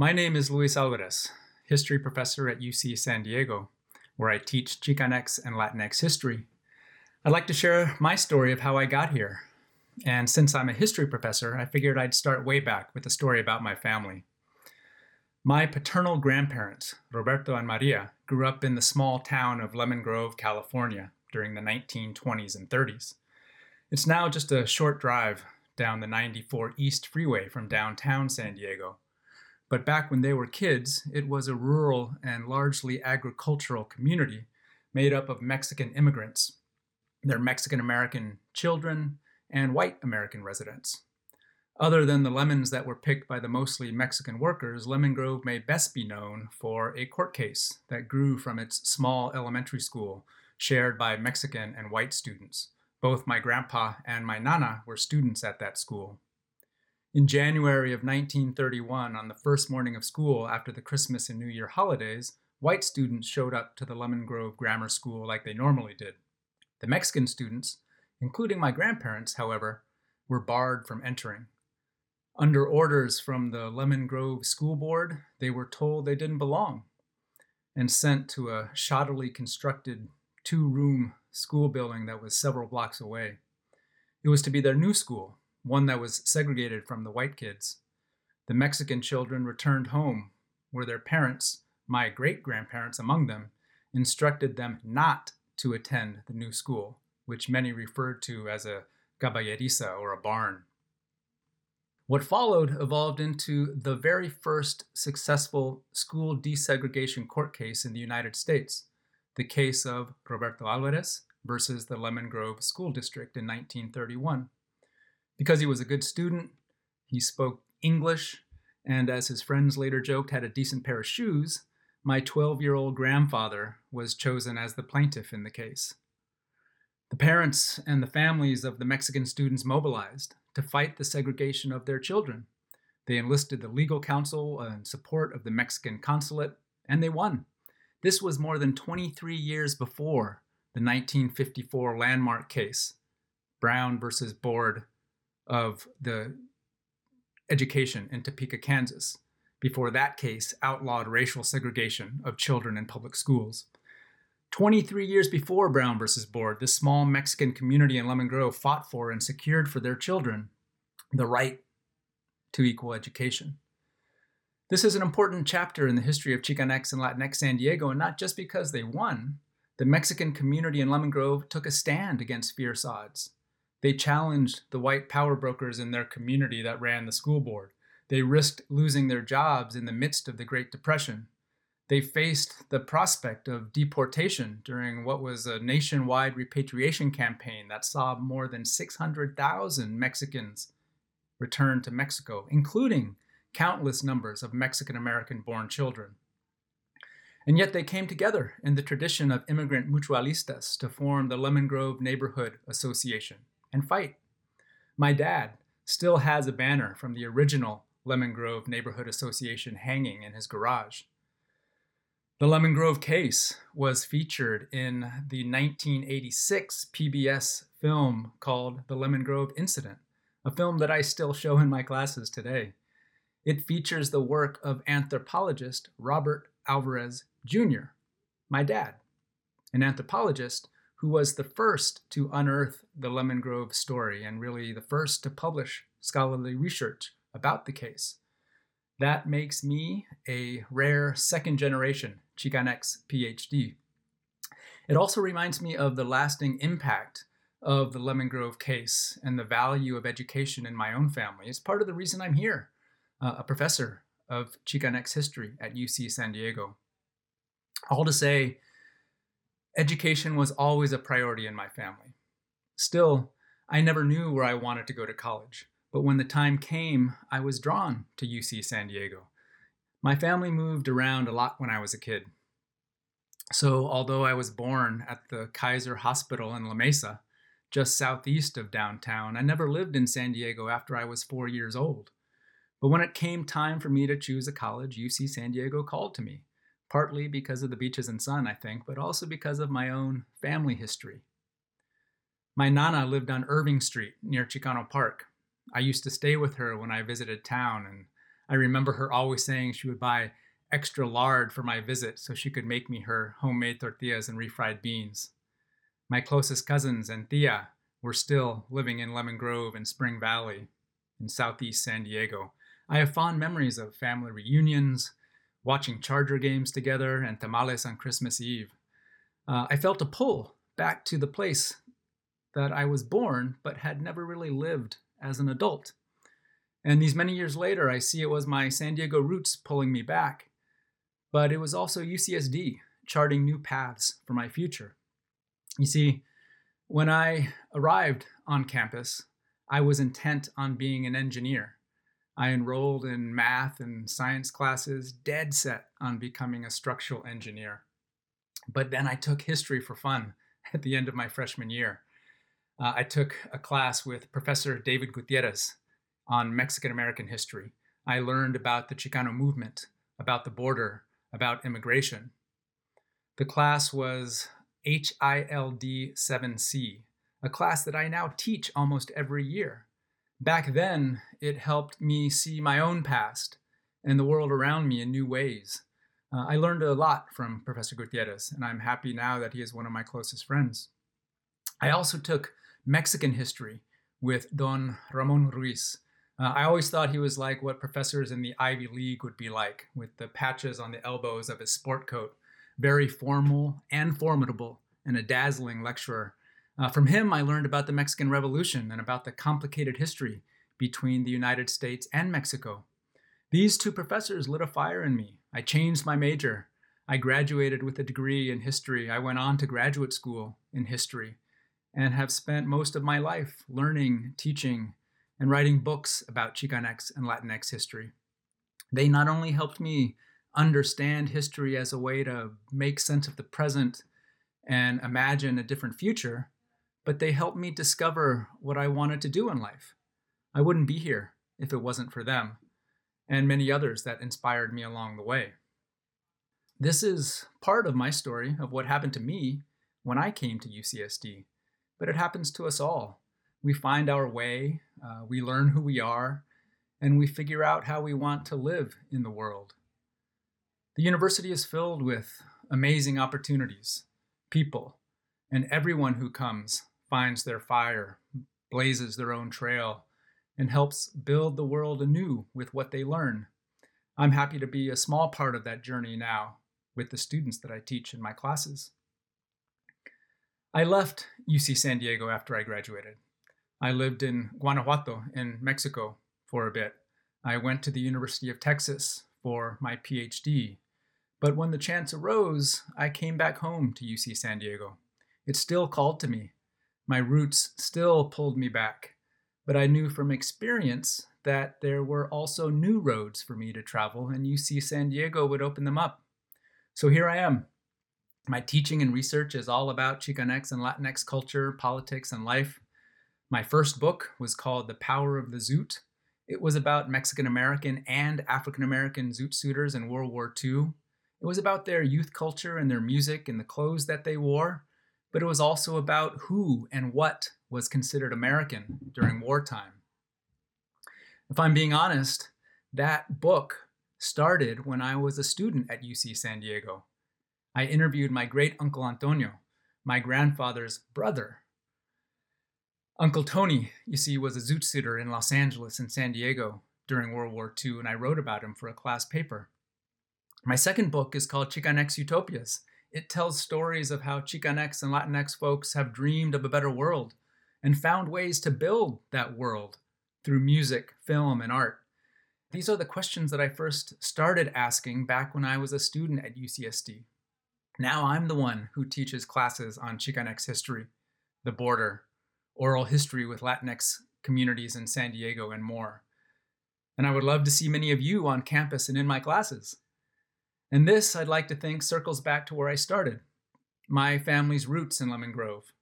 My name is Luis Alvarez, history professor at UC San Diego, where I teach Chicanx and Latinx history. I'd like to share my story of how I got here. And since I'm a history professor, I figured I'd start way back with a story about my family. My paternal grandparents, Roberto and Maria, grew up in the small town of Lemon Grove, California during the 1920s and 30s. It's now just a short drive down the 94 East Freeway from downtown San Diego. But back when they were kids, it was a rural and largely agricultural community made up of Mexican immigrants, their Mexican American children, and white American residents. Other than the lemons that were picked by the mostly Mexican workers, Lemon Grove may best be known for a court case that grew from its small elementary school shared by Mexican and white students. Both my grandpa and my nana were students at that school. In January of 1931, on the first morning of school after the Christmas and New Year holidays, white students showed up to the Lemon Grove Grammar School like they normally did. The Mexican students, including my grandparents, however, were barred from entering. Under orders from the Lemon Grove School Board, they were told they didn't belong and sent to a shoddily constructed two room school building that was several blocks away. It was to be their new school, one that was segregated from the white kids. The Mexican children returned home, where their parents, my great grandparents among them, instructed them not to attend the new school, which many referred to as a caballeriza or a barn. What followed evolved into the very first successful school desegregation court case in the United States, the case of Roberto Alvarez versus the Lemon Grove School District in 1931. Because he was a good student, he spoke English, and as his friends later joked, had a decent pair of shoes, my 12 year old grandfather was chosen as the plaintiff in the case. The parents and the families of the Mexican students mobilized to fight the segregation of their children. They enlisted the legal counsel and support of the Mexican consulate, and they won. This was more than 23 years before the 1954 landmark case, Brown versus Board of the Education in Topeka, Kansas. Before that case outlawed racial segregation of children in public schools. 23 years before Brown versus Board, this small Mexican community in Lemon Grove fought for and secured for their children the right to equal education. This is an important chapter in the history of Chicanx and Latinx San Diego, and not just because they won. The Mexican community in Lemon Grove took a stand against fierce odds. They challenged the white power brokers in their community that ran the school board. They risked losing their jobs in the midst of the Great Depression they faced the prospect of deportation during what was a nationwide repatriation campaign that saw more than 600,000 Mexicans return to Mexico, including countless numbers of Mexican American born children. And yet they came together in the tradition of immigrant mutualistas to form the Lemon Grove Neighborhood Association and fight. My dad still has a banner from the original Lemon Grove Neighborhood Association hanging in his garage. The Lemon Grove case was featured in the 1986 PBS film called The Lemon Grove Incident, a film that I still show in my classes today. It features the work of anthropologist Robert Alvarez Jr., my dad, an anthropologist who was the first to unearth the Lemon Grove story and really the first to publish scholarly research about the case. That makes me a rare second generation Chicanx PhD. It also reminds me of the lasting impact of the Lemon Grove case and the value of education in my own family. It's part of the reason I'm here, uh, a professor of Chicanx history at UC San Diego. All to say, education was always a priority in my family. Still, I never knew where I wanted to go to college, but when the time came, I was drawn to UC San Diego. My family moved around a lot when I was a kid. So, although I was born at the Kaiser Hospital in La Mesa, just southeast of downtown, I never lived in San Diego after I was four years old. But when it came time for me to choose a college, UC San Diego called to me, partly because of the beaches and sun, I think, but also because of my own family history. My nana lived on Irving Street near Chicano Park. I used to stay with her when I visited town, and I remember her always saying she would buy extra lard for my visit so she could make me her homemade tortillas and refried beans. My closest cousins and Thea were still living in Lemon Grove and Spring Valley in southeast San Diego. I have fond memories of family reunions, watching Charger games together, and tamales on Christmas Eve. Uh, I felt a pull back to the place that I was born but had never really lived as an adult. And these many years later, I see it was my San Diego roots pulling me back, but it was also UCSD charting new paths for my future. You see, when I arrived on campus, I was intent on being an engineer. I enrolled in math and science classes, dead set on becoming a structural engineer. But then I took history for fun at the end of my freshman year. Uh, I took a class with Professor David Gutierrez on Mexican American history. I learned about the Chicano movement, about the border, about immigration. The class was HILD 7C, a class that I now teach almost every year. Back then, it helped me see my own past and the world around me in new ways. Uh, I learned a lot from Professor Gutierrez, and I'm happy now that he is one of my closest friends. I also took Mexican history with Don Ramon Ruiz. Uh, I always thought he was like what professors in the Ivy League would be like, with the patches on the elbows of his sport coat. Very formal and formidable, and a dazzling lecturer. Uh, from him, I learned about the Mexican Revolution and about the complicated history between the United States and Mexico. These two professors lit a fire in me. I changed my major. I graduated with a degree in history. I went on to graduate school in history and have spent most of my life learning, teaching, and writing books about Chicanx and Latinx history. They not only helped me understand history as a way to make sense of the present and imagine a different future, but they helped me discover what I wanted to do in life. I wouldn't be here if it wasn't for them and many others that inspired me along the way. This is part of my story of what happened to me when I came to UCSD, but it happens to us all. We find our way, uh, we learn who we are, and we figure out how we want to live in the world. The university is filled with amazing opportunities, people, and everyone who comes finds their fire, blazes their own trail, and helps build the world anew with what they learn. I'm happy to be a small part of that journey now with the students that I teach in my classes. I left UC San Diego after I graduated. I lived in Guanajuato in Mexico for a bit. I went to the University of Texas for my PhD. But when the chance arose, I came back home to UC San Diego. It still called to me. My roots still pulled me back but I knew from experience that there were also new roads for me to travel, and UC San Diego would open them up. So here I am. My teaching and research is all about Chicanx and Latinx culture, politics, and life. My first book was called The Power of the Zoot. It was about Mexican American and African American Zoot suiters in World War II. It was about their youth culture and their music and the clothes that they wore, but it was also about who and what was considered American during wartime. If I'm being honest, that book started when I was a student at UC San Diego. I interviewed my great uncle Antonio, my grandfather's brother. Uncle Tony, you see, was a zoot suiter in Los Angeles and San Diego during World War II, and I wrote about him for a class paper. My second book is called Chicanx Utopias. It tells stories of how Chicanx and Latinx folks have dreamed of a better world and found ways to build that world through music, film, and art. These are the questions that I first started asking back when I was a student at UCSD. Now I'm the one who teaches classes on Chicanx history, the border, oral history with Latinx communities in San Diego, and more. And I would love to see many of you on campus and in my classes. And this, I'd like to think, circles back to where I started my family's roots in Lemon Grove,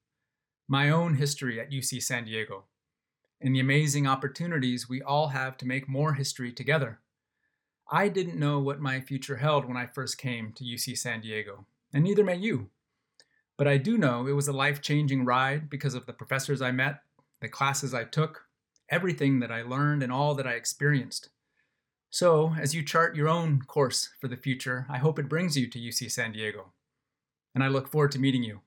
my own history at UC San Diego, and the amazing opportunities we all have to make more history together. I didn't know what my future held when I first came to UC San Diego, and neither may you. But I do know it was a life changing ride because of the professors I met, the classes I took, everything that I learned, and all that I experienced. So, as you chart your own course for the future, I hope it brings you to UC San Diego. And I look forward to meeting you.